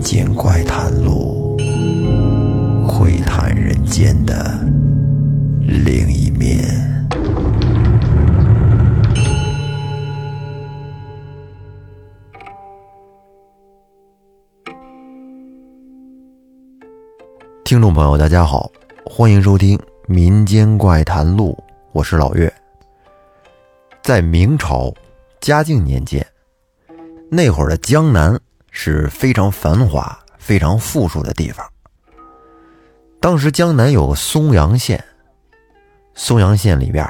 民间怪谈录，窥探人间的另一面。听众朋友，大家好，欢迎收听《民间怪谈录》，我是老岳。在明朝嘉靖年间，那会儿的江南是非常繁华、非常富庶的地方。当时江南有个松阳县，松阳县里边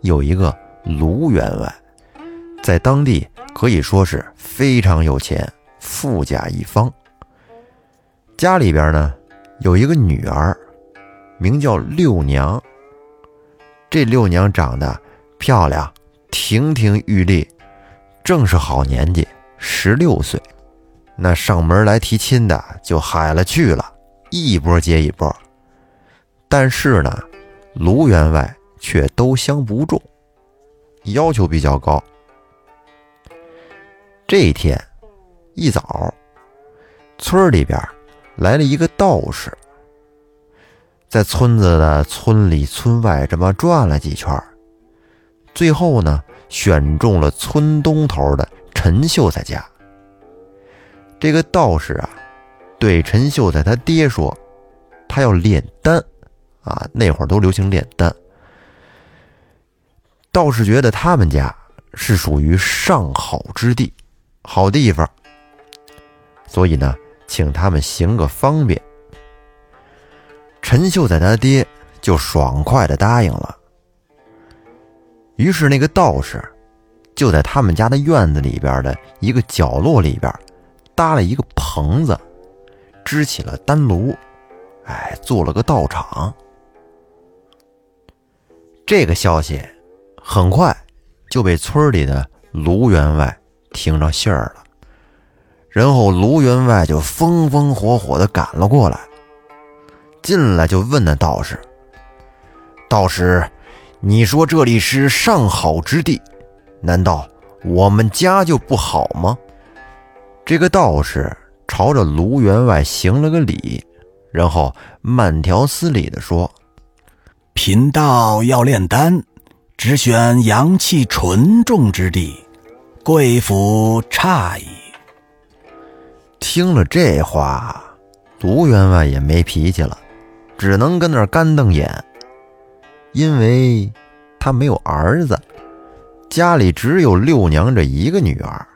有一个卢员外，在当地可以说是非常有钱、富甲一方。家里边呢有一个女儿，名叫六娘。这六娘长得漂亮。亭亭玉立，正是好年纪，十六岁。那上门来提亲的就海了去了，一波接一波。但是呢，卢员外却都相不中，要求比较高。这一天一早，村里边来了一个道士，在村子的村里村外这么转了几圈最后呢，选中了村东头的陈秀才家。这个道士啊，对陈秀才他爹说：“他要炼丹，啊，那会儿都流行炼丹。”道士觉得他们家是属于上好之地，好地方，所以呢，请他们行个方便。陈秀才他爹就爽快的答应了。于是，那个道士就在他们家的院子里边的一个角落里边搭了一个棚子，支起了丹炉，哎，做了个道场。这个消息很快就被村里的卢员外听着信儿了，然后卢员外就风风火火的赶了过来，进来就问那道士：“道士。”你说这里是上好之地，难道我们家就不好吗？这个道士朝着卢员外行了个礼，然后慢条斯理地说：“贫道要炼丹，只选阳气纯重之地，贵府差矣。”听了这话，卢员外也没脾气了，只能跟那儿干瞪眼。因为他没有儿子，家里只有六娘这一个女儿，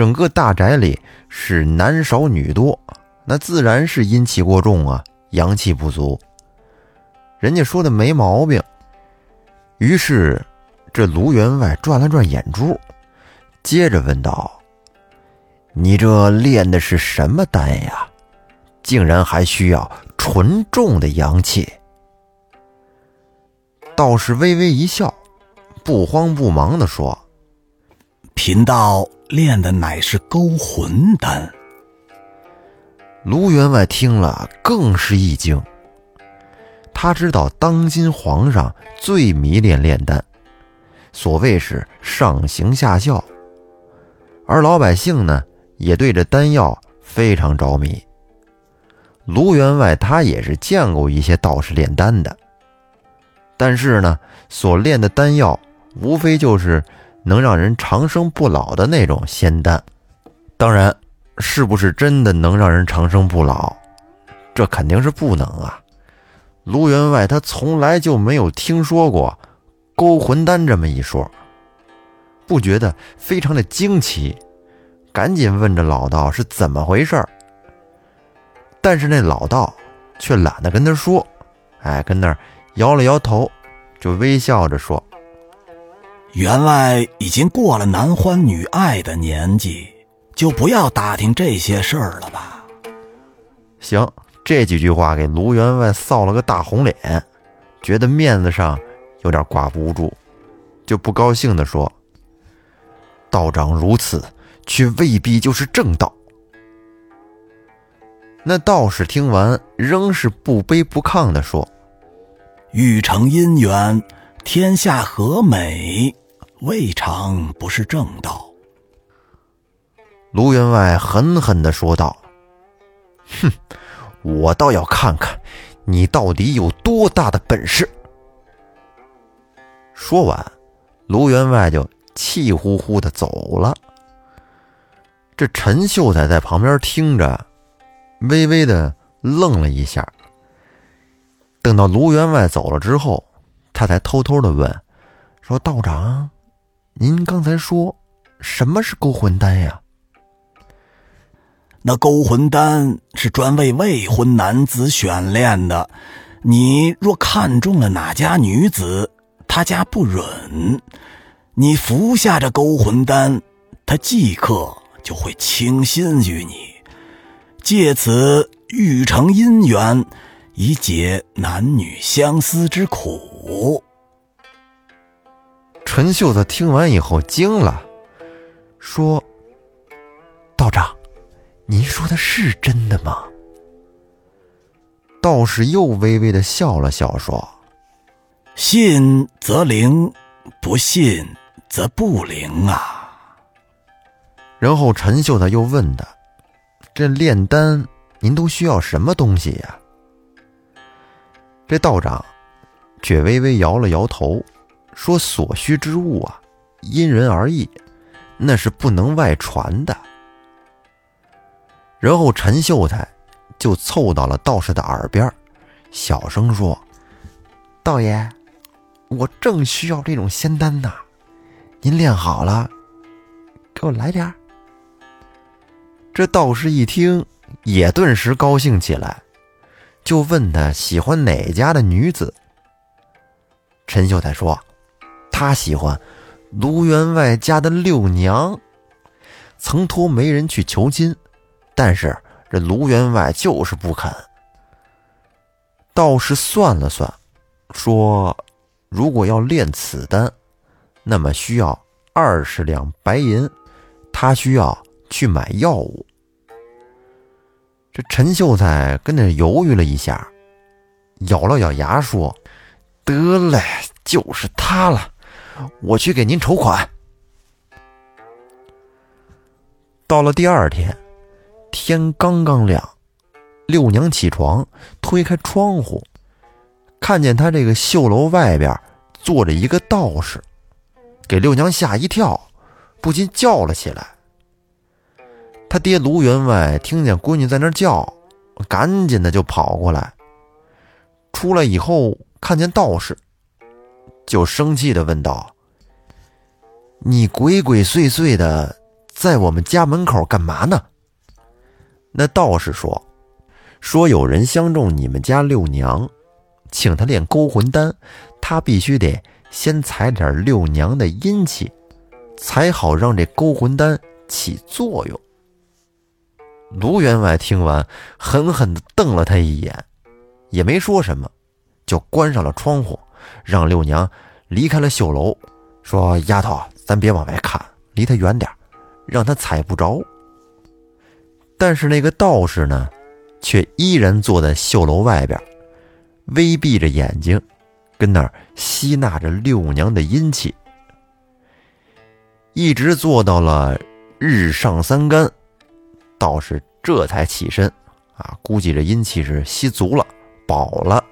整个大宅里是男少女多，那自然是阴气过重啊，阳气不足。人家说的没毛病。于是，这卢员外转了转眼珠，接着问道：“你这炼的是什么丹呀？竟然还需要纯重的阳气？”道士微微一笑，不慌不忙地说：“贫道炼的乃是勾魂丹。”卢员外听了更是一惊。他知道当今皇上最迷恋炼丹，所谓是上行下效，而老百姓呢也对这丹药非常着迷。卢员外他也是见过一些道士炼丹的。但是呢，所炼的丹药无非就是能让人长生不老的那种仙丹。当然，是不是真的能让人长生不老，这肯定是不能啊。卢员外他从来就没有听说过勾魂丹这么一说，不觉得非常的惊奇，赶紧问着老道是怎么回事儿但是那老道却懒得跟他说，哎，跟那儿。摇了摇头，就微笑着说：“员外已经过了男欢女爱的年纪，就不要打听这些事儿了吧。”行，这几句话给卢员外臊了个大红脸，觉得面子上有点挂不住，就不高兴地说：“道长如此，却未必就是正道。”那道士听完，仍是不卑不亢地说。欲成姻缘，天下和美，未尝不是正道。卢员外狠狠地说道：“哼，我倒要看看你到底有多大的本事。说完，卢员外就气呼呼的走了。这陈秀才在旁边听着，微微的愣了一下。等到卢员外走了之后，他才偷偷的问：“说道长，您刚才说什么是勾魂丹呀？”那勾魂丹是专为未婚男子选炼的。你若看中了哪家女子，她家不忍，你服下这勾魂丹，她即刻就会倾心于你，借此欲成姻缘，以解男女相思之苦。陈秀才听完以后惊了，说：“道长。”您说的是真的吗？道士又微微的笑了笑，说：“信则灵，不信则不灵啊。”然后陈秀才又问他：“这炼丹，您都需要什么东西呀？”这道长却微微摇了摇头，说：“所需之物啊，因人而异，那是不能外传的。”然后陈秀才就凑到了道士的耳边，小声说：“道爷，我正需要这种仙丹呢，您练好了，给我来点这道士一听，也顿时高兴起来，就问他喜欢哪家的女子。陈秀才说：“他喜欢卢员外家的六娘，曾托媒人去求亲。”但是这卢员外就是不肯。道士算了算，说：“如果要炼此丹，那么需要二十两白银，他需要去买药物。”这陈秀才跟着犹豫了一下，咬了咬牙说：“得嘞，就是他了，我去给您筹款。”到了第二天。天刚刚亮，六娘起床，推开窗户，看见他这个绣楼外边坐着一个道士，给六娘吓一跳，不禁叫了起来。他爹卢员外听见闺女在那叫，赶紧的就跑过来。出来以后看见道士，就生气的问道：“你鬼鬼祟祟的在我们家门口干嘛呢？”那道士说：“说有人相中你们家六娘，请他练勾魂丹，他必须得先采点六娘的阴气，才好让这勾魂丹起作用。”卢员外听完，狠狠地瞪了他一眼，也没说什么，就关上了窗户，让六娘离开了绣楼，说：“丫头，咱别往外看，离他远点，让他踩不着。”但是那个道士呢，却依然坐在绣楼外边，微闭着眼睛，跟那儿吸纳着六娘的阴气，一直坐到了日上三竿，道士这才起身，啊，估计这阴气是吸足了，饱了。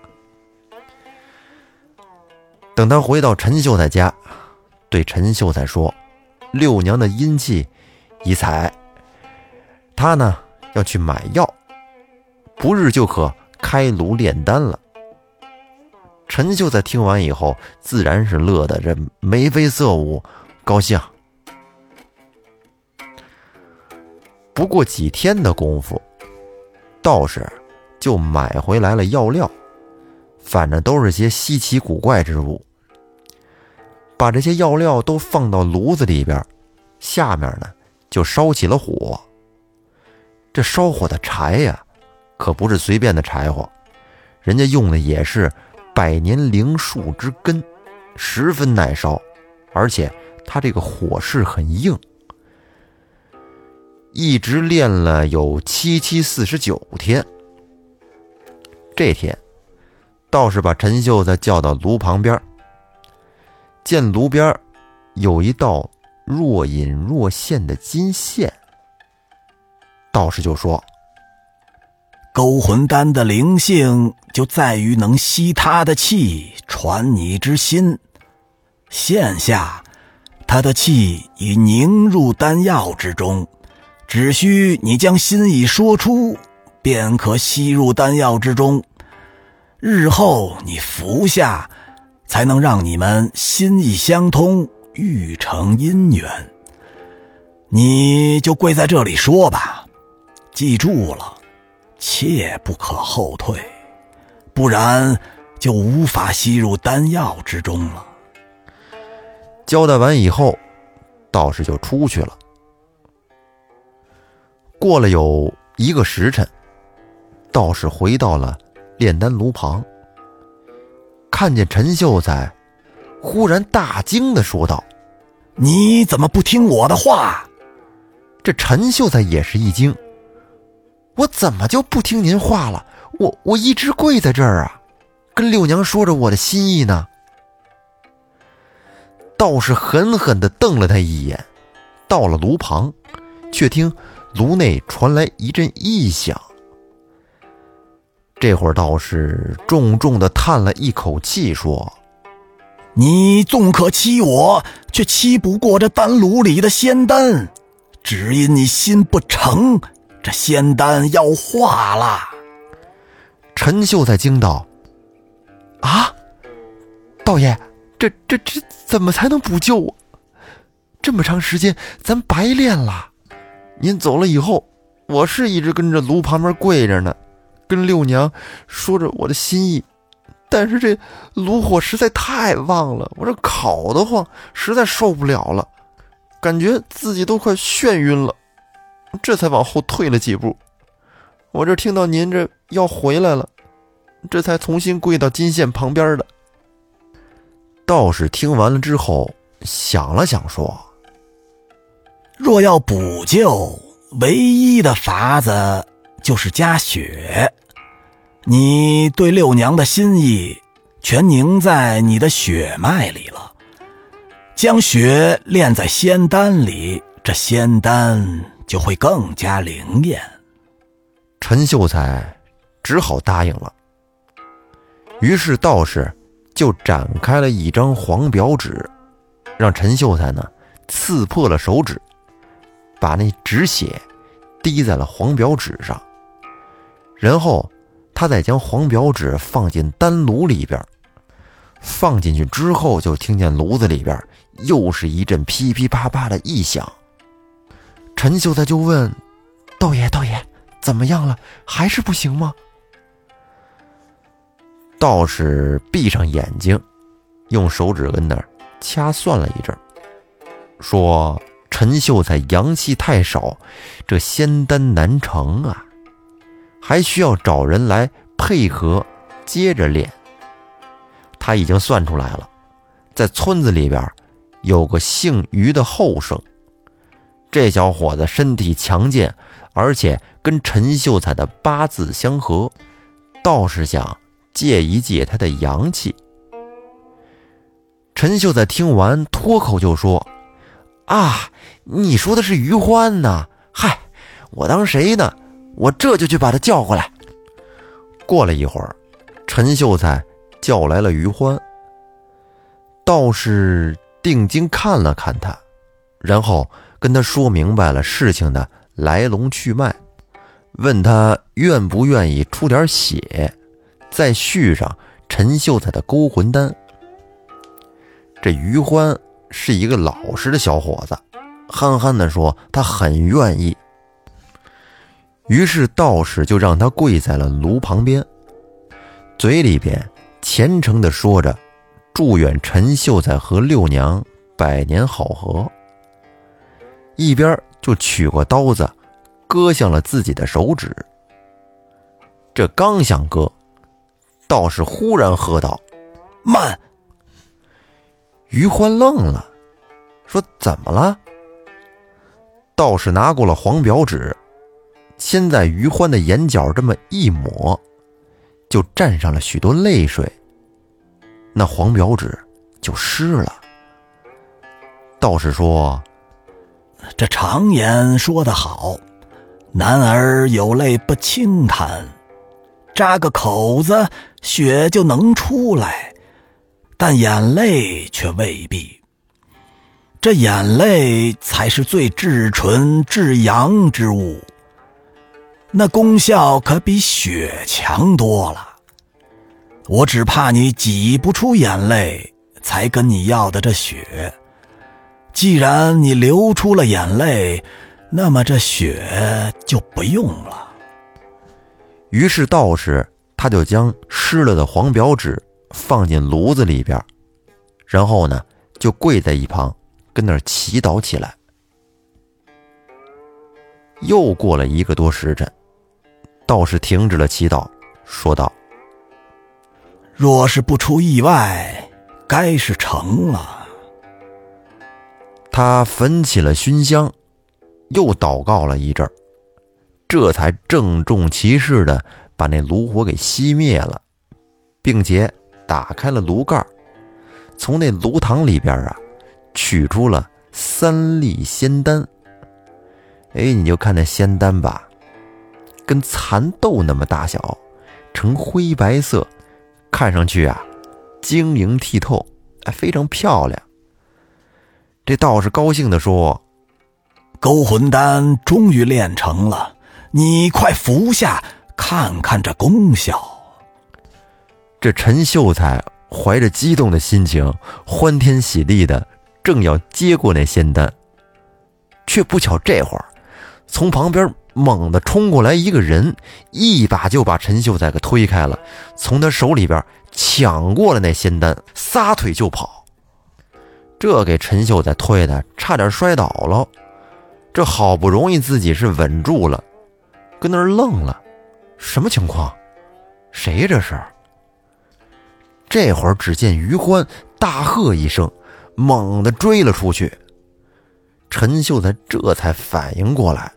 等他回到陈秀才家，对陈秀才说：“六娘的阴气已采。”他呢要去买药，不日就可开炉炼丹了。陈秀才听完以后，自然是乐得这眉飞色舞，高兴。不过几天的功夫，道士就买回来了药料，反正都是些稀奇古怪之物。把这些药料都放到炉子里边，下面呢就烧起了火。这烧火的柴呀，可不是随便的柴火，人家用的也是百年灵树之根，十分耐烧，而且它这个火势很硬，一直练了有七七四十九天。这天，道士把陈秀才叫到炉旁边，见炉边有一道若隐若现的金线。道士就说：“勾魂丹的灵性就在于能吸他的气，传你之心。现下，他的气已凝入丹药之中，只需你将心意说出，便可吸入丹药之中。日后你服下，才能让你们心意相通，欲成姻缘。你就跪在这里说吧，记住了，切不可后退，不然就无法吸入丹药之中了。交代完以后，道士就出去了。过了有一个时辰，道士回到了炼丹炉旁，看见陈秀才，忽然大惊的说道：“你怎么不听我的话？”这陈秀才也是一惊：“我怎么就不听您话了？我我一直跪在这儿啊，跟六娘说着我的心意呢。”道士狠狠地瞪了他一眼，到了炉旁，却听炉内传来一阵异响。这会儿道士重重的叹了一口气，说：“你纵可欺我，却欺不过这丹炉里的仙丹。只因你心不诚，这仙丹要化了。”陈秀才惊道：“啊，道爷！”这这这怎么才能补救我？这么长时间咱白练了。您走了以后，我是一直跟着炉旁边跪着呢，跟六娘说着我的心意。但是这炉火实在太旺了，我这烤得慌，实在受不了了，感觉自己都快眩晕了，这才往后退了几步。我这听到您这要回来了，这才重新跪到金线旁边的。道士听完了之后，想了想，说：“若要补救，唯一的法子就是加血。你对六娘的心意全凝在你的血脉里了，将血炼在仙丹里，这仙丹就会更加灵验。”陈秀才只好答应了。于是道士。就展开了一张黄表纸，让陈秀才呢刺破了手指，把那纸血滴在了黄表纸上。然后他再将黄表纸放进丹炉里边，放进去之后，就听见炉子里边又是一阵噼噼啪啪的异响。陈秀才就问：“道爷，道爷，怎么样了？还是不行吗？”道士闭上眼睛，用手指跟那儿掐算了一阵，说：“陈秀才阳气太少，这仙丹难成啊，还需要找人来配合，接着练。他已经算出来了，在村子里边有个姓于的后生，这小伙子身体强健，而且跟陈秀才的八字相合。倒是想。”借一借他的阳气。陈秀才听完，脱口就说：“啊，你说的是于欢呐？嗨，我当谁呢？我这就去把他叫过来。”过了一会儿，陈秀才叫来了于欢。道士定睛看了看他，然后跟他说明白了事情的来龙去脉，问他愿不愿意出点血。再续上陈秀才的勾魂丹。这于欢是一个老实的小伙子，憨憨地说：“他很愿意。”于是道士就让他跪在了炉旁边，嘴里边虔诚地说着：“祝愿陈秀才和六娘百年好合。”一边就取过刀子，割向了自己的手指。这刚想割，道士忽然喝道：“慢！”于欢愣了，说：“怎么了？”道士拿过了黄表纸，先在于欢的眼角这么一抹，就沾上了许多泪水，那黄表纸就湿了。道士说：“这常言说得好，男儿有泪不轻弹。”扎个口子，血就能出来，但眼泪却未必。这眼泪才是最至纯至阳之物，那功效可比血强多了。我只怕你挤不出眼泪，才跟你要的这血。既然你流出了眼泪，那么这血就不用了。于是道士他就将湿了的黄表纸放进炉子里边，然后呢，就跪在一旁跟那儿祈祷起来。又过了一个多时辰，道士停止了祈祷，说道。若是不出意外，该是成了。他焚起了熏香，又祷告了一阵这才郑重其事的把那炉火给熄灭了，并且打开了炉盖从那炉膛里边啊取出了三粒仙丹。哎，你就看那仙丹吧，跟蚕豆那么大小，呈灰白色。看上去啊，晶莹剔透，哎，非常漂亮。这道士高兴地说：“勾魂丹终于炼成了，你快服下，看看这功效。”这陈秀才怀着激动的心情，欢天喜地的正要接过那仙丹，却不巧这会儿，从旁边。猛地冲过来一个人，一把就把陈秀才给推开了，从他手里边抢过了那仙丹，撒腿就跑。这给陈秀才推的差点摔倒了。这好不容易自己是稳住了，跟那儿愣了，什么情况？谁这是？这会儿只见于欢大喝一声，猛地追了出去。陈秀才这才反应过来。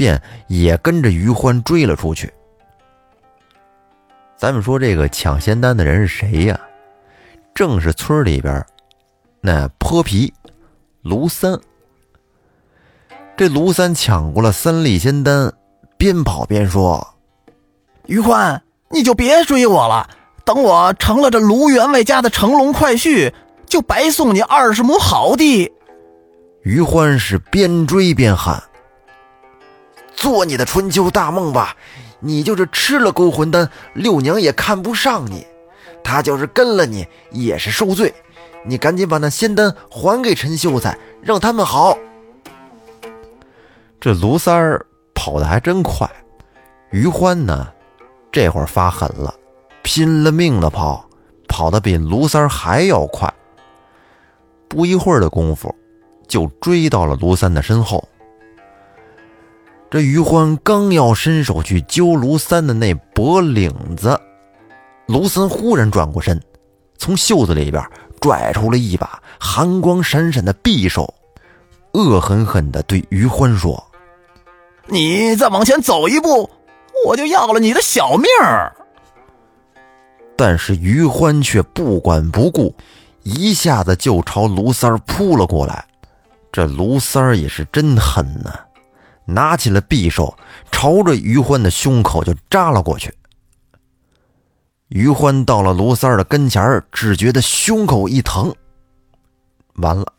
便也跟着于欢追了出去。咱们说这个抢仙丹的人是谁呀？正是村里边那泼皮卢三。这卢三抢过了三粒仙丹，边跑边说：“于欢，你就别追我了，等我成了这卢员外家的乘龙快婿，就白送你二十亩好地。”于欢是边追边喊。做你的春秋大梦吧！你就是吃了勾魂丹，六娘也看不上你；她就是跟了你，也是受罪。你赶紧把那仙丹还给陈秀才，让他们好。这卢三儿跑得还真快，于欢呢，这会儿发狠了，拼了命的跑，跑得比卢三儿还要快。不一会儿的功夫，就追到了卢三的身后。这于欢刚要伸手去揪卢三的那脖领子，卢三忽然转过身，从袖子里边拽出了一把寒光闪闪的匕首，恶狠狠地对于欢说：“你再往前走一步，我就要了你的小命儿。”但是于欢却不管不顾，一下子就朝卢三扑了过来。这卢三也是真狠呐！拿起了匕首，朝着于欢的胸口就扎了过去。于欢到了卢三儿的跟前只觉得胸口一疼，完了，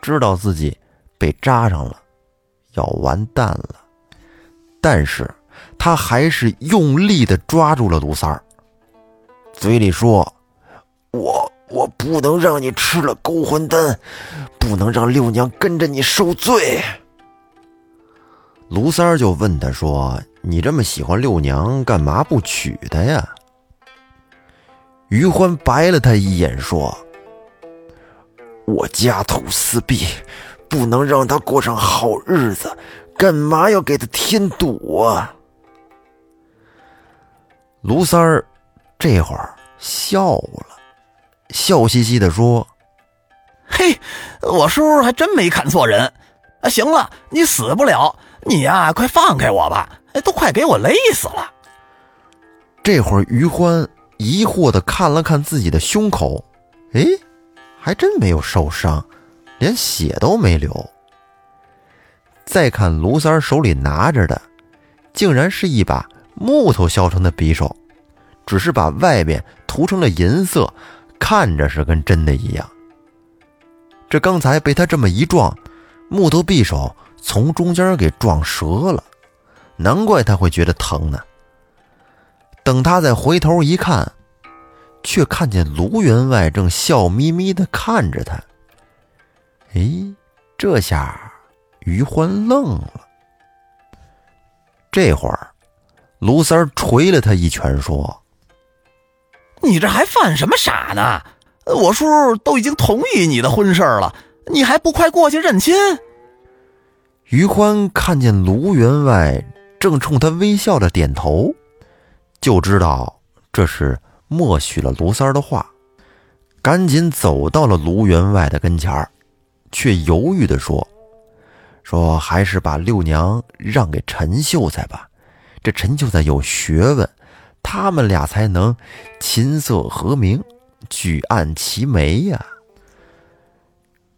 知道自己被扎上了，要完蛋了。但是他还是用力的抓住了卢三儿，嘴里说：“我我不能让你吃了勾魂丹，不能让六娘跟着你受罪。”卢三儿就问他说：“你这么喜欢六娘，干嘛不娶她呀？”于欢白了他一眼说：“我家徒四壁，不能让她过上好日子，干嘛要给她添堵啊？”卢三儿这会儿笑了，笑嘻嘻的说：“嘿，我叔还真没看错人。啊，行了，你死不了。”你呀，快放开我吧！哎，都快给我勒死了。这会儿，于欢疑惑的看了看自己的胸口，哎，还真没有受伤，连血都没流。再看卢三手里拿着的，竟然是一把木头削成的匕首，只是把外边涂成了银色，看着是跟真的一样。这刚才被他这么一撞，木头匕首从中间给撞折了，难怪他会觉得疼呢。等他再回头一看，却看见卢员外正笑眯眯地看着他。哎，这下于欢愣了。这会儿，卢三儿捶了他一拳，说：“你这还犯什么傻呢？我叔都已经同意你的婚事了，你还不快过去认亲？”于欢看见卢员外正冲他微笑着点头，就知道这是默许了卢三的话，赶紧走到了卢员外的跟前儿。却犹豫地说：“说还是把六娘让给陈秀才吧，这陈秀才有学问，他们俩才能琴瑟和鸣，举案齐眉呀。”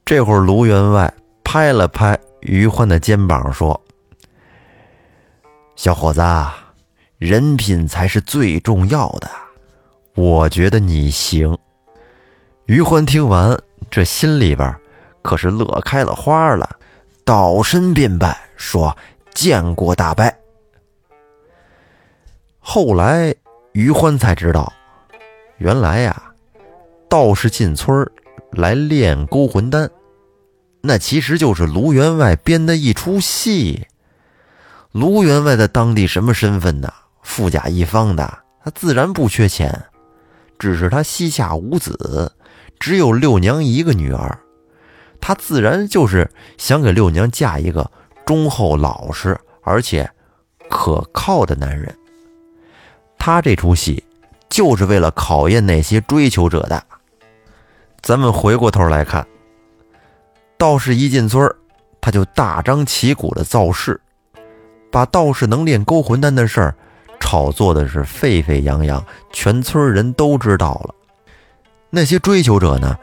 这会儿，卢员外拍了拍于欢的肩膀，说：“小伙子，人品才是最重要的，我觉得你行。”于欢听完，这心里边……可是乐开了花了，倒身便拜，说：“见过大伯。”后来于欢才知道，原来呀，道士进村来练勾魂丹，那其实就是卢员外编的一出戏。卢员外在当地什么身份呢？富甲一方的，他自然不缺钱，只是他膝下无子，只有六娘一个女儿。他自然就是想给六娘嫁一个忠厚老实而且可靠的男人。他这出戏就是为了考验那些追求者的。咱们回过头来看，道士一进村他就大张旗鼓的造势，把道士能练勾魂丹的事儿炒作的是沸沸扬扬，全村人都知道了。那些追求者呢？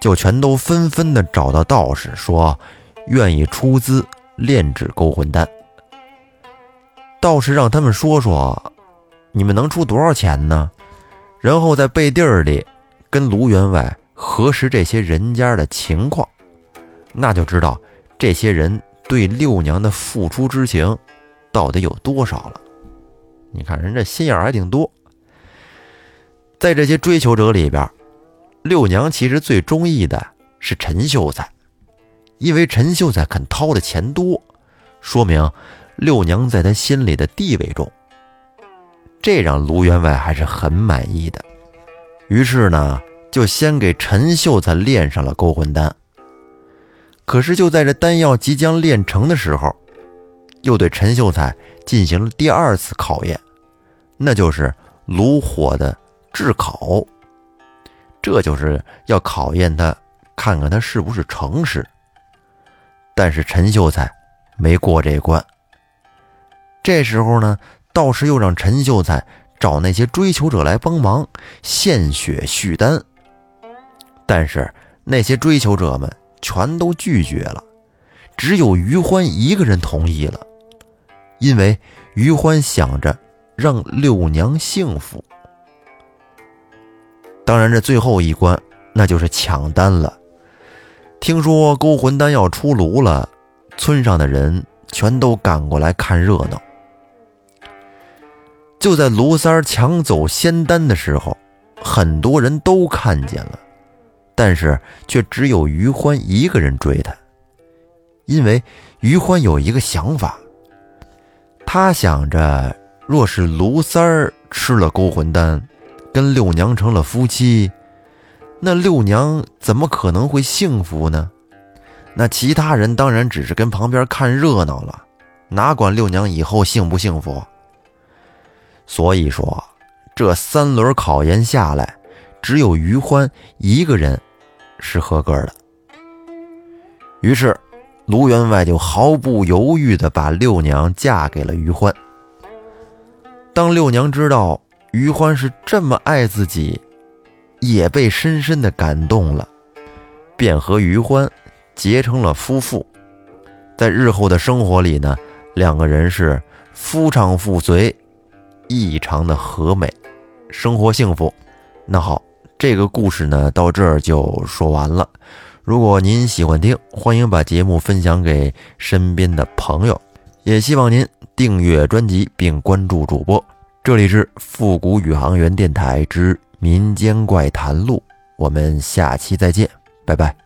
就全都纷纷的找到道士，说愿意出资炼制勾魂丹。道士让他们说说，你们能出多少钱呢？然后在背地儿里跟卢员外核实这些人家的情况，那就知道这些人对六娘的付出之情到底有多少了。你看人这心眼还挺多，在这些追求者里边。六娘其实最中意的是陈秀才，因为陈秀才肯掏的钱多，说明六娘在他心里的地位重。这让卢员外还是很满意的，于是呢，就先给陈秀才炼上了勾魂丹。可是就在这丹药即将炼成的时候，又对陈秀才进行了第二次考验，那就是炉火的炙烤。这就是要考验他，看看他是不是诚实。但是陈秀才没过这关。这时候呢，道士又让陈秀才找那些追求者来帮忙献血续丹。但是那些追求者们全都拒绝了，只有于欢一个人同意了，因为于欢想着让六娘幸福。当然，这最后一关那就是抢单了。听说勾魂丹要出炉了，村上的人全都赶过来看热闹。就在卢三儿抢走仙丹的时候，很多人都看见了，但是却只有于欢一个人追他，因为于欢有一个想法，他想着，若是卢三儿吃了勾魂丹。跟六娘成了夫妻，那六娘怎么可能会幸福呢？那其他人当然只是跟旁边看热闹了，哪管六娘以后幸不幸福？所以说，这三轮考验下来，只有于欢一个人是合格的。于是，卢员外就毫不犹豫地把六娘嫁给了于欢。当六娘知道。于欢是这么爱自己，也被深深的感动了，便和于欢结成了夫妇。在日后的生活里呢，两个人是夫唱妇随，异常的和美，生活幸福。那好，这个故事呢到这儿就说完了。如果您喜欢听，欢迎把节目分享给身边的朋友，也希望您订阅专辑并关注主播。这里是复古宇航员电台之民间怪谈录，我们下期再见，拜拜。